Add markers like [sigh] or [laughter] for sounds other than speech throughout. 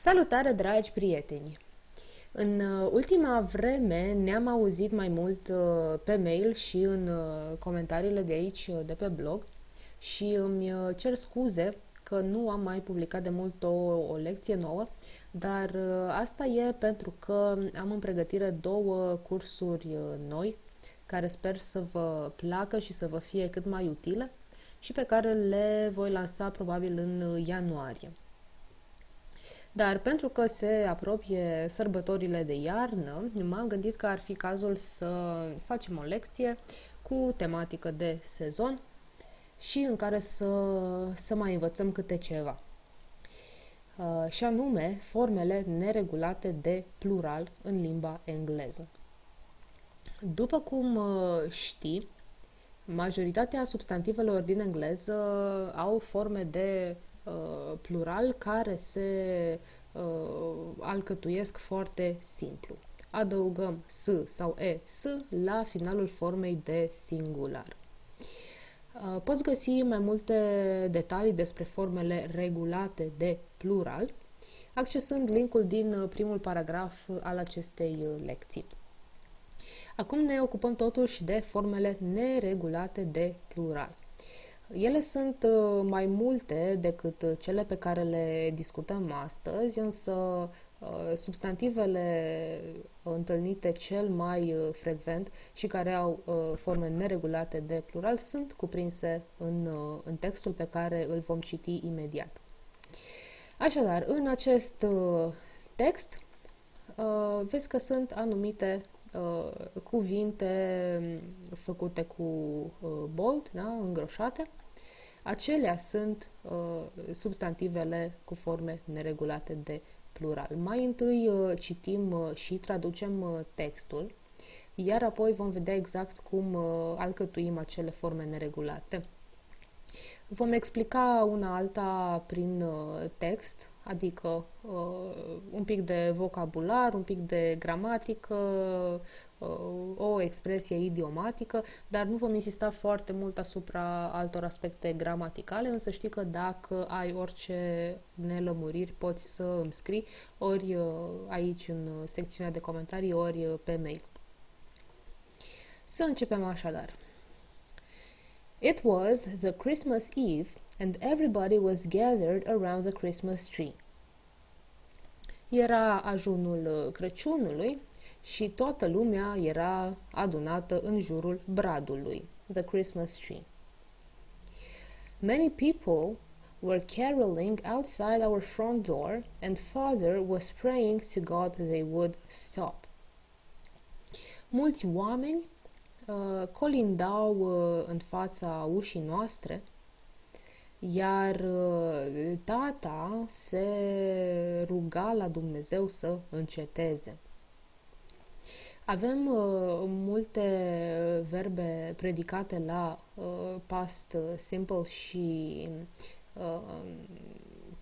Salutare, dragi prieteni! În uh, ultima vreme ne-am auzit mai mult uh, pe mail și în uh, comentariile de aici, de pe blog, și îmi cer scuze că nu am mai publicat de mult o, o lecție nouă, dar asta e pentru că am în pregătire două cursuri noi, care sper să vă placă și să vă fie cât mai utile și pe care le voi lansa probabil în ianuarie. Dar pentru că se apropie sărbătorile de iarnă, m-am gândit că ar fi cazul să facem o lecție cu tematică de sezon și în care să, să mai învățăm câte ceva. Uh, și anume formele neregulate de plural în limba engleză. După cum uh, știi, majoritatea substantivelor din engleză au forme de Uh, plural care se uh, alcătuiesc foarte simplu. Adăugăm s sau e, s la finalul formei de singular. Uh, poți găsi mai multe detalii despre formele regulate de plural accesând linkul din primul paragraf al acestei lecții. Acum ne ocupăm totuși de formele neregulate de plural. Ele sunt uh, mai multe decât uh, cele pe care le discutăm astăzi, însă uh, substantivele întâlnite cel mai frecvent și care au forme neregulate de plural sunt cuprinse în, în textul pe care îl vom citi imediat. Așadar, în acest text vezi că sunt anumite cuvinte făcute cu bold, da, îngroșate, Acelea sunt uh, substantivele cu forme neregulate de plural. Mai întâi uh, citim uh, și traducem uh, textul, iar apoi vom vedea exact cum uh, alcătuim acele forme neregulate. Vom explica una alta prin uh, text, adică uh, un pic de vocabular, un pic de gramatică, uh, o expresie idiomatică, dar nu vom insista foarte mult asupra altor aspecte gramaticale, însă știi că dacă ai orice nelămuriri poți să îmi scrii ori uh, aici în secțiunea de comentarii, ori uh, pe mail. Să începem așadar. It was the Christmas Eve and everybody was gathered around the Christmas tree. Era ajunul uh, Crăciunului și toată lumea era adunată în jurul bradului, the Christmas tree. Many people were caroling outside our front door and father was praying to God they would stop. Mulți oameni uh, colindau uh, în fața ușii noastre iar uh, tata se ruga la Dumnezeu să înceteze. Avem uh, multe verbe predicate la uh, past simple și uh,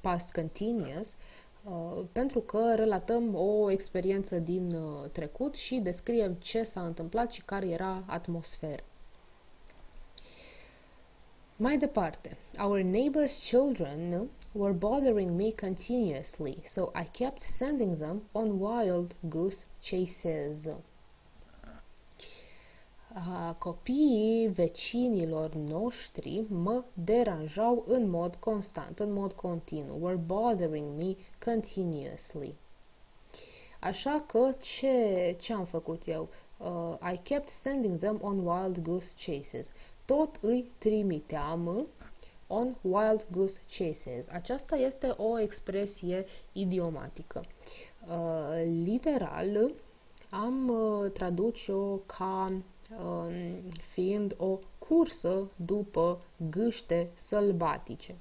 past continuous uh, pentru că relatăm o experiență din uh, trecut și descriem ce s-a întâmplat și care era atmosfera. Mai departe, our neighbor's children were bothering me continuously, so I kept sending them on wild goose chases. Uh, copiii vecinilor noștri mă deranjau în mod constant, în mod continuu. Were bothering me continuously. Așa că ce, ce am făcut eu? Uh, I kept sending them on wild goose chases tot îi trimiteam on wild goose chases. Aceasta este o expresie idiomatică. Uh, literal, am uh, traduce-o ca uh, fiind o cursă după gâște sălbatice.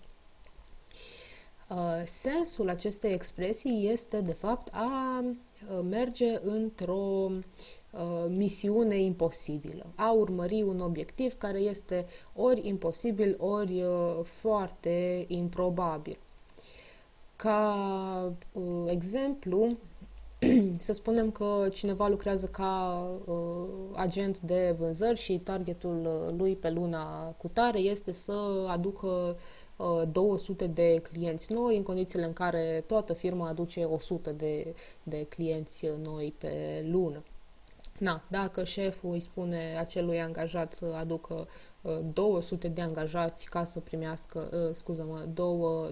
Uh, sensul acestei expresii este, de fapt, a uh, merge într-o Uh, misiune imposibilă, a urmări un obiectiv care este ori imposibil, ori uh, foarte improbabil. Ca uh, exemplu, [clears throat] să spunem că cineva lucrează ca uh, agent de vânzări și targetul lui pe luna cu tare este să aducă 200 de clienți noi în condițiile în care toată firma aduce 100 de, de clienți noi pe lună. Na, dacă șeful îi spune acelui angajat să aducă uh, 200 de angajați ca să primească, uh, scuză-mă,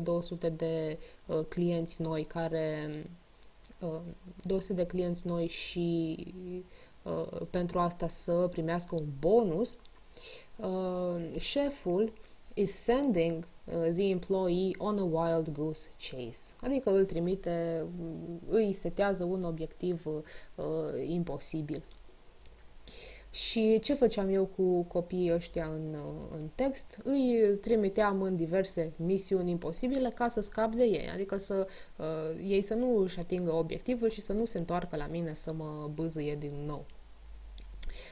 200 de uh, clienți noi care uh, 200 de clienți noi și uh, pentru asta să primească un bonus, uh, șeful is sending uh, the employee on a wild goose chase. Adică îl trimite, îi setează un obiectiv uh, imposibil. Și ce făceam eu cu copiii ăștia în, în text? Îi trimiteam în diverse misiuni imposibile ca să scap de ei, adică să uh, ei să nu își atingă obiectivul și să nu se întoarcă la mine să mă bâzâie din nou.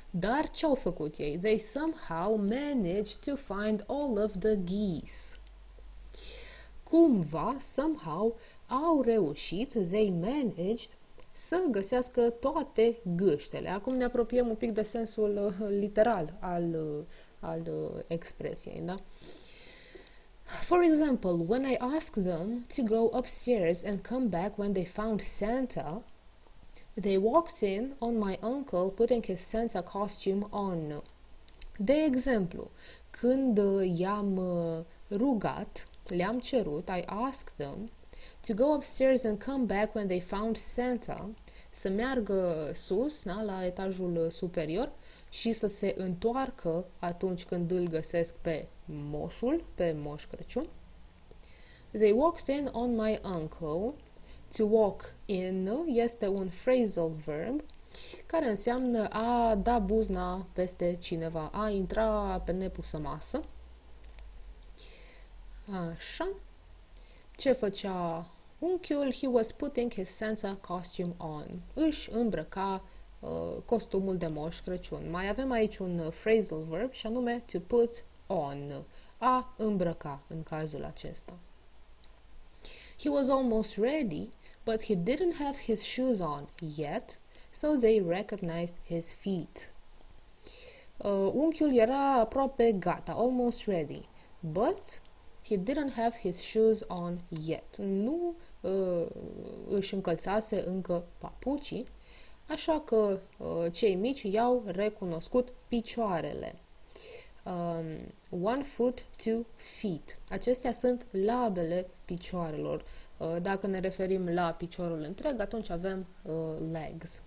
Dar ce au făcut ei? They somehow managed to find all of the geese. Cumva, somehow, au reușit, they managed să găsească toate gâștele. Acum ne apropiem un pic de sensul uh, literal al, uh, al uh, expresiei, da? For example, when I asked them to go upstairs and come back when they found Santa, they walked in on my uncle putting his Santa costume on. De exemplu, când i-am rugat, le-am cerut, I asked them to go upstairs and come back when they found Santa, să meargă sus, na, la etajul superior și să se întoarcă atunci când îl găsesc pe moșul, pe moș Crăciun. They walked in on my uncle. To walk in este un phrasal verb care înseamnă a da buzna peste cineva, a intra pe nepusă masă. Așa. Ce făcea unchiul? He was putting his Santa costume on. Își îmbrăca uh, costumul de moș Crăciun. Mai avem aici un uh, phrasal verb și anume to put on. A îmbrăca în cazul acesta. He was almost ready, but he didn't have his shoes on yet, so they recognized his feet. Uh, unchiul era aproape gata, almost ready, but He didn't have his shoes on yet. Nu uh, își încălțase încă papucii, așa că uh, cei mici i-au recunoscut picioarele. Um, one foot, two feet. Acestea sunt labele picioarelor. Uh, dacă ne referim la piciorul întreg, atunci avem uh, legs.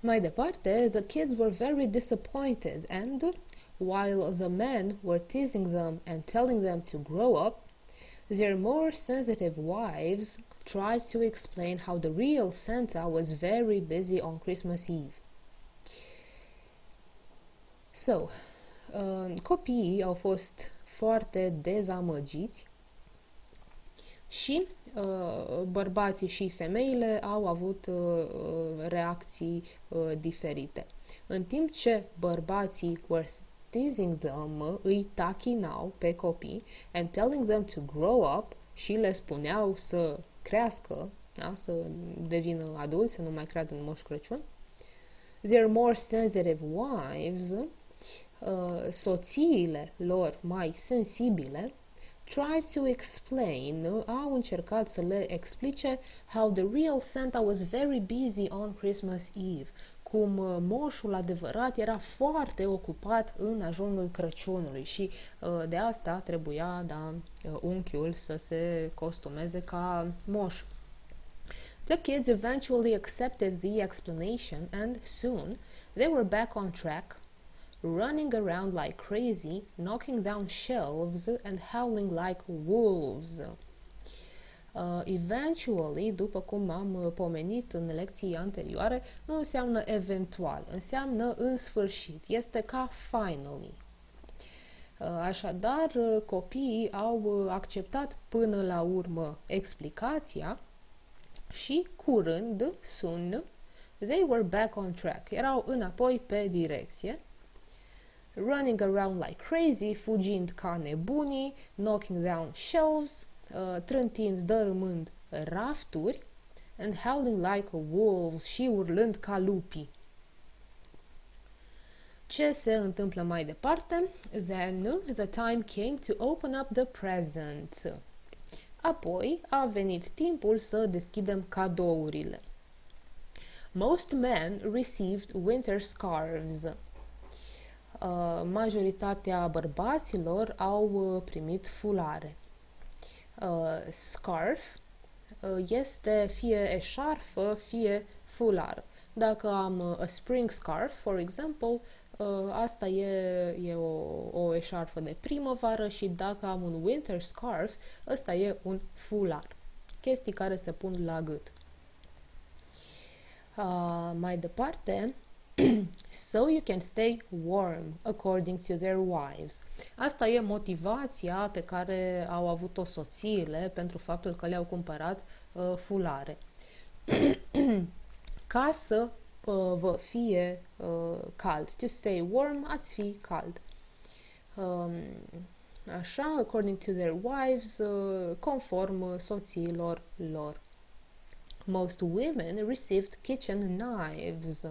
Mai departe, the kids were very disappointed and While the men were teasing them and telling them to grow up, their more sensitive wives tried to explain how the real Santa was very busy on Christmas Eve. So, uh, copiii au fost foarte dezamăgiți și uh, bărbații și femeile au avut uh, reacții uh, diferite. În timp ce bărbații were teasing them, îi tachinau pe copii and telling them to grow up și le spuneau să crească, da? să devină adulți, să nu mai creadă în Moș Crăciun. Their more sensitive wives, uh, soțiile lor mai sensibile, tried to explain, au încercat să le explice how the real Santa was very busy on Christmas Eve, cum uh, moșul adevărat era foarte ocupat în ajunul Crăciunului și uh, de asta trebuia, da, uh, unchiul să se costumeze ca moș. The kids eventually accepted the explanation and soon they were back on track, running around like crazy, knocking down shelves and howling like wolves. Uh, eventually, după cum am uh, pomenit în lecții anterioare, nu înseamnă eventual, înseamnă în sfârșit, este ca finally. Uh, așadar, uh, copiii au uh, acceptat până la urmă explicația și curând, sun, they were back on track, erau înapoi pe direcție, running around like crazy, fugind ca nebunii, knocking down shelves, uh, trântind, dărâmând rafturi, and howling like a wolf și urlând ca lupii. Ce se întâmplă mai departe? Then the time came to open up the presents. Apoi a venit timpul să deschidem cadourile. Most men received winter scarves. Uh, majoritatea bărbaților au uh, primit fulare. Uh, scarf uh, este fie eșarfă, fie fular. Dacă am uh, a spring scarf, for example, uh, asta e, e o, o eșarfă de primăvară și dacă am un winter scarf, ăsta e un fular. Chestii care se pun la gât. Uh, mai departe, [clears throat] so you can stay warm according to their wives. Asta e motivația pe care au avut-o soțiile pentru faptul că le-au cumpărat uh, fulare. [clears throat] Ca să uh, vă fie uh, cald. To stay warm, ați fi cald. Um, așa, according to their wives, uh, conform soțiilor lor. Most women received kitchen knives.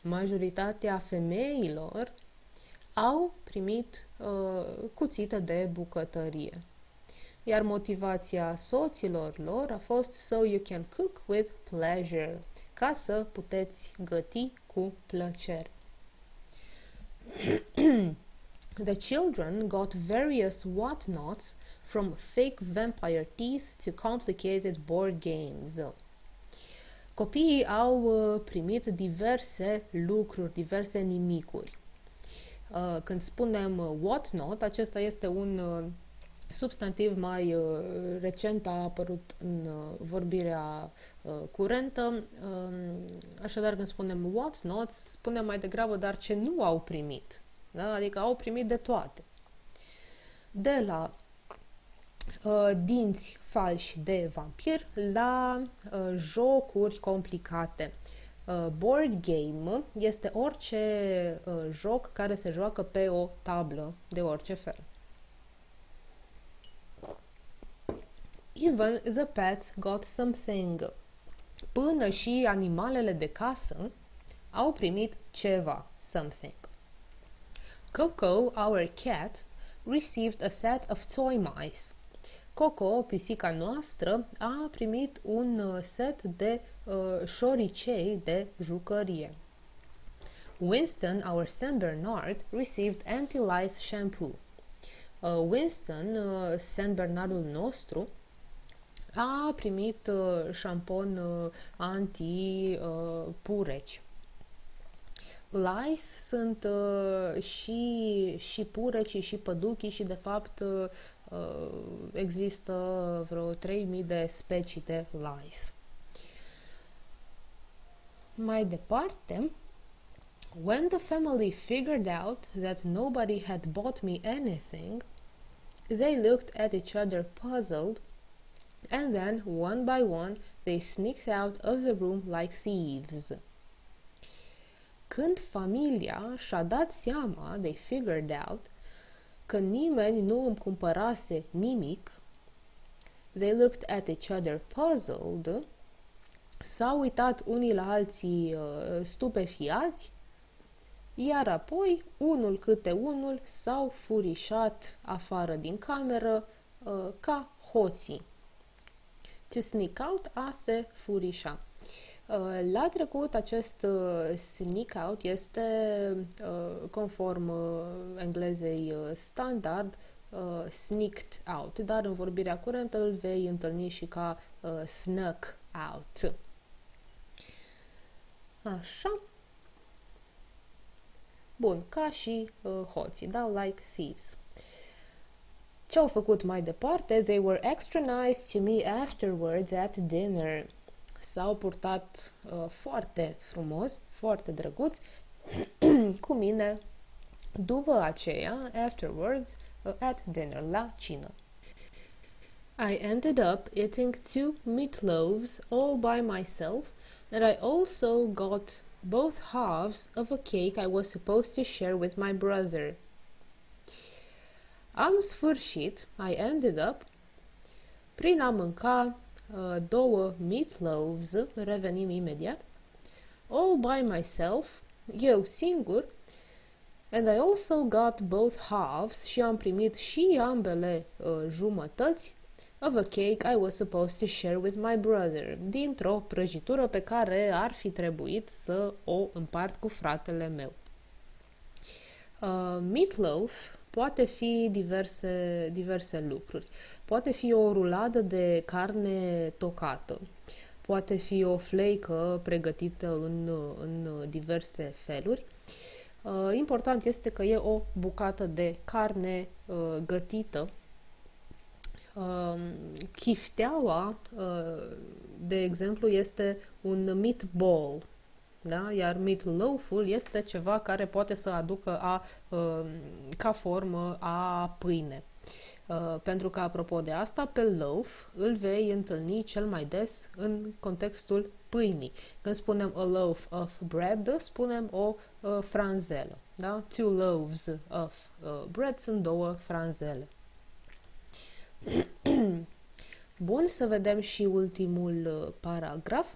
Majoritatea femeilor au primit uh, cuțite de bucătărie. Iar motivația soților lor a fost so you can cook with pleasure, ca să puteți găti cu plăcere. [clears throat] The children got various whatnots from fake vampire teeth to complicated board games. Copiii au uh, primit diverse lucruri, diverse nimicuri. Uh, când spunem uh, what not, acesta este un substantiv mai recent a apărut în vorbirea curentă. Um, așadar, când spunem what not, spunem mai degrabă dar ce nu au primit. Da? Adică au primit de toate. De la uh, dinți falși de vampir la uh, jocuri complicate. Uh, board game este orice uh, joc care se joacă pe o tablă de orice fel. Even the pets got something. Până și animalele de casă au primit ceva, something. Coco, our cat, received a set of toy mice. Coco, pisica noastră, a primit un uh, set de uh, șoricei de jucărie. Winston, our Saint Bernard, received anti-lice shampoo. Uh, Winston, uh, Saint Bernardul nostru, a primit uh, șampon uh, anti-pureci. Lice sunt uh, și, și pureci și păduchii și de fapt uh, uh, Uh, există vreo 3000 de specii de lice. Mai departe, when the family figured out that nobody had bought me anything, they looked at each other puzzled, and then, one by one, they sneaked out of the room like thieves. Când familia și-a dat seama, they figured out, că nimeni nu îmi cumpărase nimic, they looked at each other puzzled, s-au uitat unii la alții uh, stupefiați, iar apoi, unul câte unul, s-au furișat afară din cameră uh, ca hoții. To sneak out, a se furișa. Uh, la trecut, acest uh, sneak out este, uh, conform englezei standard, sneaked out, dar în vorbirea curentă îl vei întâlni și ca snuck out. Așa. Bun, ca și uh, hoții, da? Like thieves. Ce au făcut mai departe? They were extra nice to me afterwards at dinner s-au purtat uh, foarte frumos, foarte drăguț [clears throat] cu mine după aceea, afterwards, uh, at dinner, la cină. I ended up eating two meatloaves all by myself, and I also got both halves of a cake I was supposed to share with my brother. Am sfârșit, I ended up, prin a mânca Uh, două meatloaves, revenim imediat, all by myself, eu singur, And I also got both halves și am primit și ambele uh, jumătăți of a cake I was supposed to share with my brother, dintr-o prăjitură pe care ar fi trebuit să o împart cu fratele meu. Uh, meatloaf poate fi diverse, diverse lucruri. Poate fi o ruladă de carne tocată, poate fi o fleică pregătită în, în diverse feluri. Uh, important este că e o bucată de carne uh, gătită. Uh, chifteaua, de exemplu, este un meatball, da? Iar meatloaf-ul este ceva care poate să aducă a, ca formă a pâine. Uh, pentru că, apropo de asta, pe loaf îl vei întâlni cel mai des în contextul pâinii. Când spunem a loaf of bread, spunem o uh, franzelă. Da? Two loaves of uh, bread sunt două franzele. [clears throat] Bun, să vedem și ultimul uh, paragraf.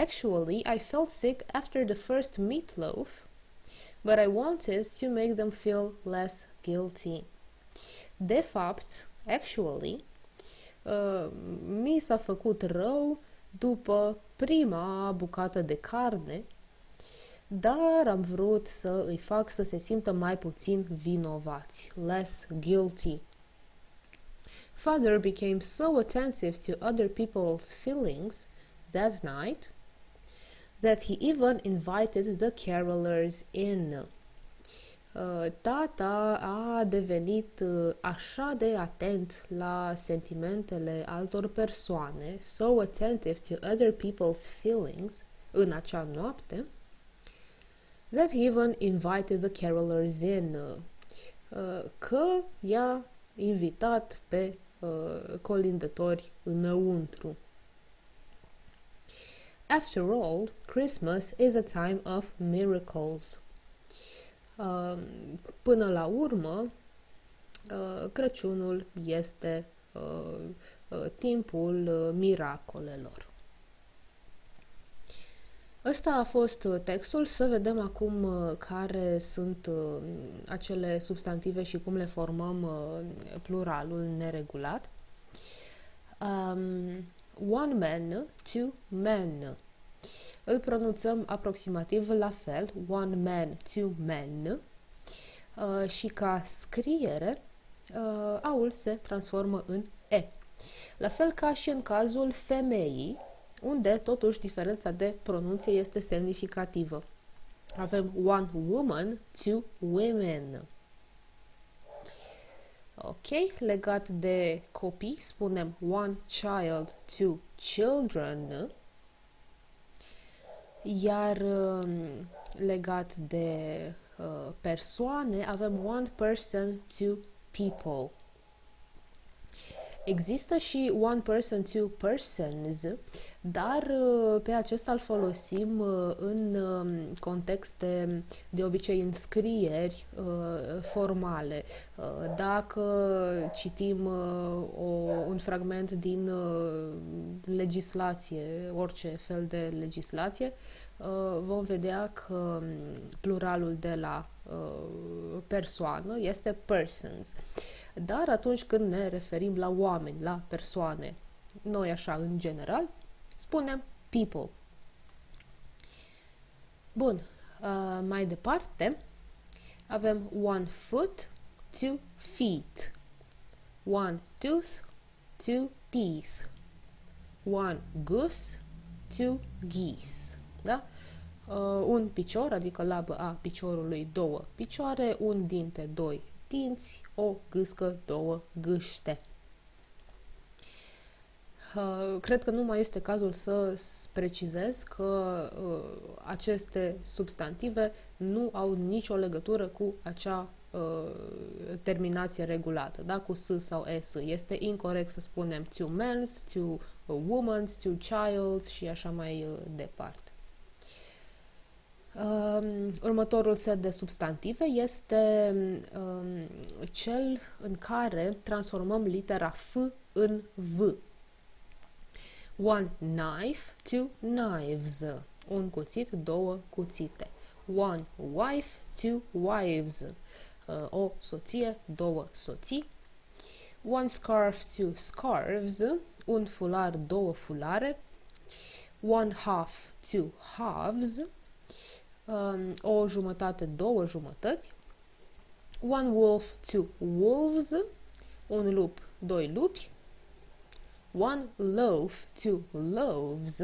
Actually, I felt sick after the first meatloaf, but I wanted to make them feel less guilty. De fapt, actually, uh, mi s-a făcut rău după prima bucată de carne, dar am vrut să îi fac să se simtă mai puțin vinovați, less guilty. Father became so attentive to other people's feelings that night that he even invited the carolers in. Uh, tata a devenit uh, așa de atent la sentimentele altor persoane, so attentive to other people's feelings în acea noapte, that he even invited the carolers in, uh, că i-a invitat pe colindători înăuntru. After all, Christmas is a time of miracles. Uh, până la urmă, uh, Crăciunul este uh, timpul miracolelor. Ăsta a fost textul, să vedem acum care sunt acele substantive și cum le formăm pluralul neregulat. Um, one man, two men îl pronunțăm aproximativ la fel, one man, two men, uh, și ca scriere, uh, aul se transformă în e. La fel ca și în cazul femeii, unde totuși diferența de pronunție este semnificativă. Avem one woman, two women. Ok, legat de copii, spunem one child, two children. Iar um, legat de uh, persoane, avem one person, two people. Există și one person, two persons, dar uh, pe acesta îl folosim uh, în um, contexte de obicei în scrieri uh, formale. Dacă citim o, un fragment din legislație, orice fel de legislație, vom vedea că um, pluralul de la persoană este persons. Dar atunci când ne referim la oameni, la persoane, noi așa în general, spunem people. Bun, uh, mai departe avem one foot, two feet, one tooth, two teeth, one goose, two geese. Da? Uh, un picior, adică labă a piciorului, două picioare, un dinte, doi dinți, o gâscă, două gâște. Uh, cred că nu mai este cazul să precizez că uh, aceste substantive nu au nicio legătură cu acea uh, terminație regulată, da? cu S sau S. Este incorrect să spunem two men's, two women's, two child's și așa mai departe. Um, următorul set de substantive este um, cel în care transformăm litera F în V. One knife, two knives. Un cuțit, două cuțite. one wife, two wives. Uh, o soție, două soții. One scarf, two scarves. Un fular, două fulare. One half, two halves. Um, o jumătate, două jumătăți. One wolf, two wolves. Un lup, doi lupi. One loaf, two loaves.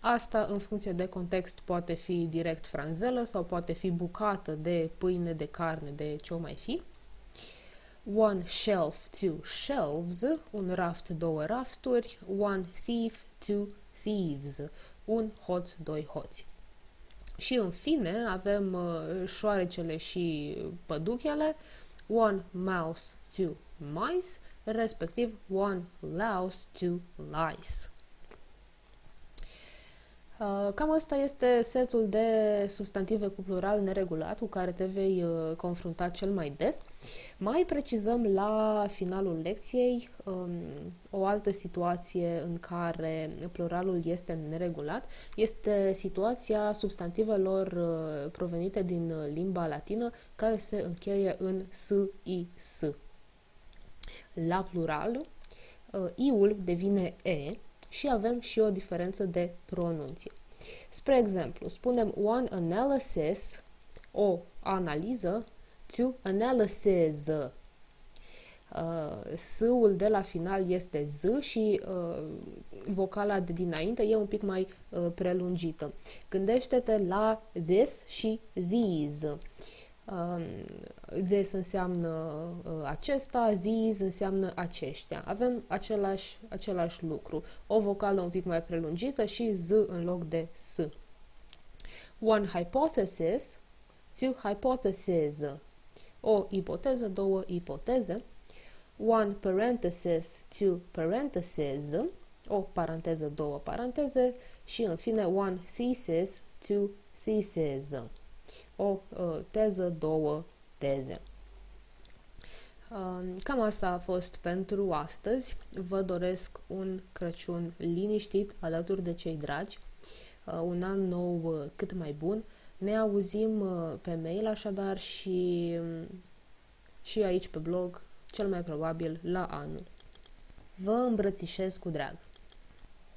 Asta, în funcție de context, poate fi direct franzelă sau poate fi bucată de pâine, de carne, de ce o mai fi. One shelf, two shelves, un raft, două rafturi. One thief, two thieves, un hoț, doi hoți. Și în fine avem uh, șoarecele și păduchele, one mouse, two mice, respectiv one louse, two lice. Uh, cam asta este setul de substantive cu plural neregulat cu care te vei uh, confrunta cel mai des. Mai precizăm la finalul lecției um, o altă situație în care pluralul este neregulat. Este situația substantivelor uh, provenite din limba latină care se încheie în s, i, s. La plural, iul devine e, și avem și o diferență de pronunție. Spre exemplu, spunem one analysis, o analiză, to analysis. Uh, S-ul de la final este Z și uh, vocala de dinainte e un pic mai uh, prelungită. Gândește-te la this și these. Um, this înseamnă uh, acesta, these înseamnă aceștia. Avem același, același lucru. O vocală un pic mai prelungită și z în loc de s. One hypothesis, two hypotheses. O ipoteză, două ipoteze. One parenthesis, two parentheses. O paranteză, două paranteze. Și în fine, one thesis, two theses o uh, teză, două teze. Uh, cam asta a fost pentru astăzi. Vă doresc un Crăciun liniștit alături de cei dragi, uh, un an nou cât mai bun. Ne auzim pe mail așadar și, um, și aici pe blog, cel mai probabil la anul. Vă îmbrățișez cu drag!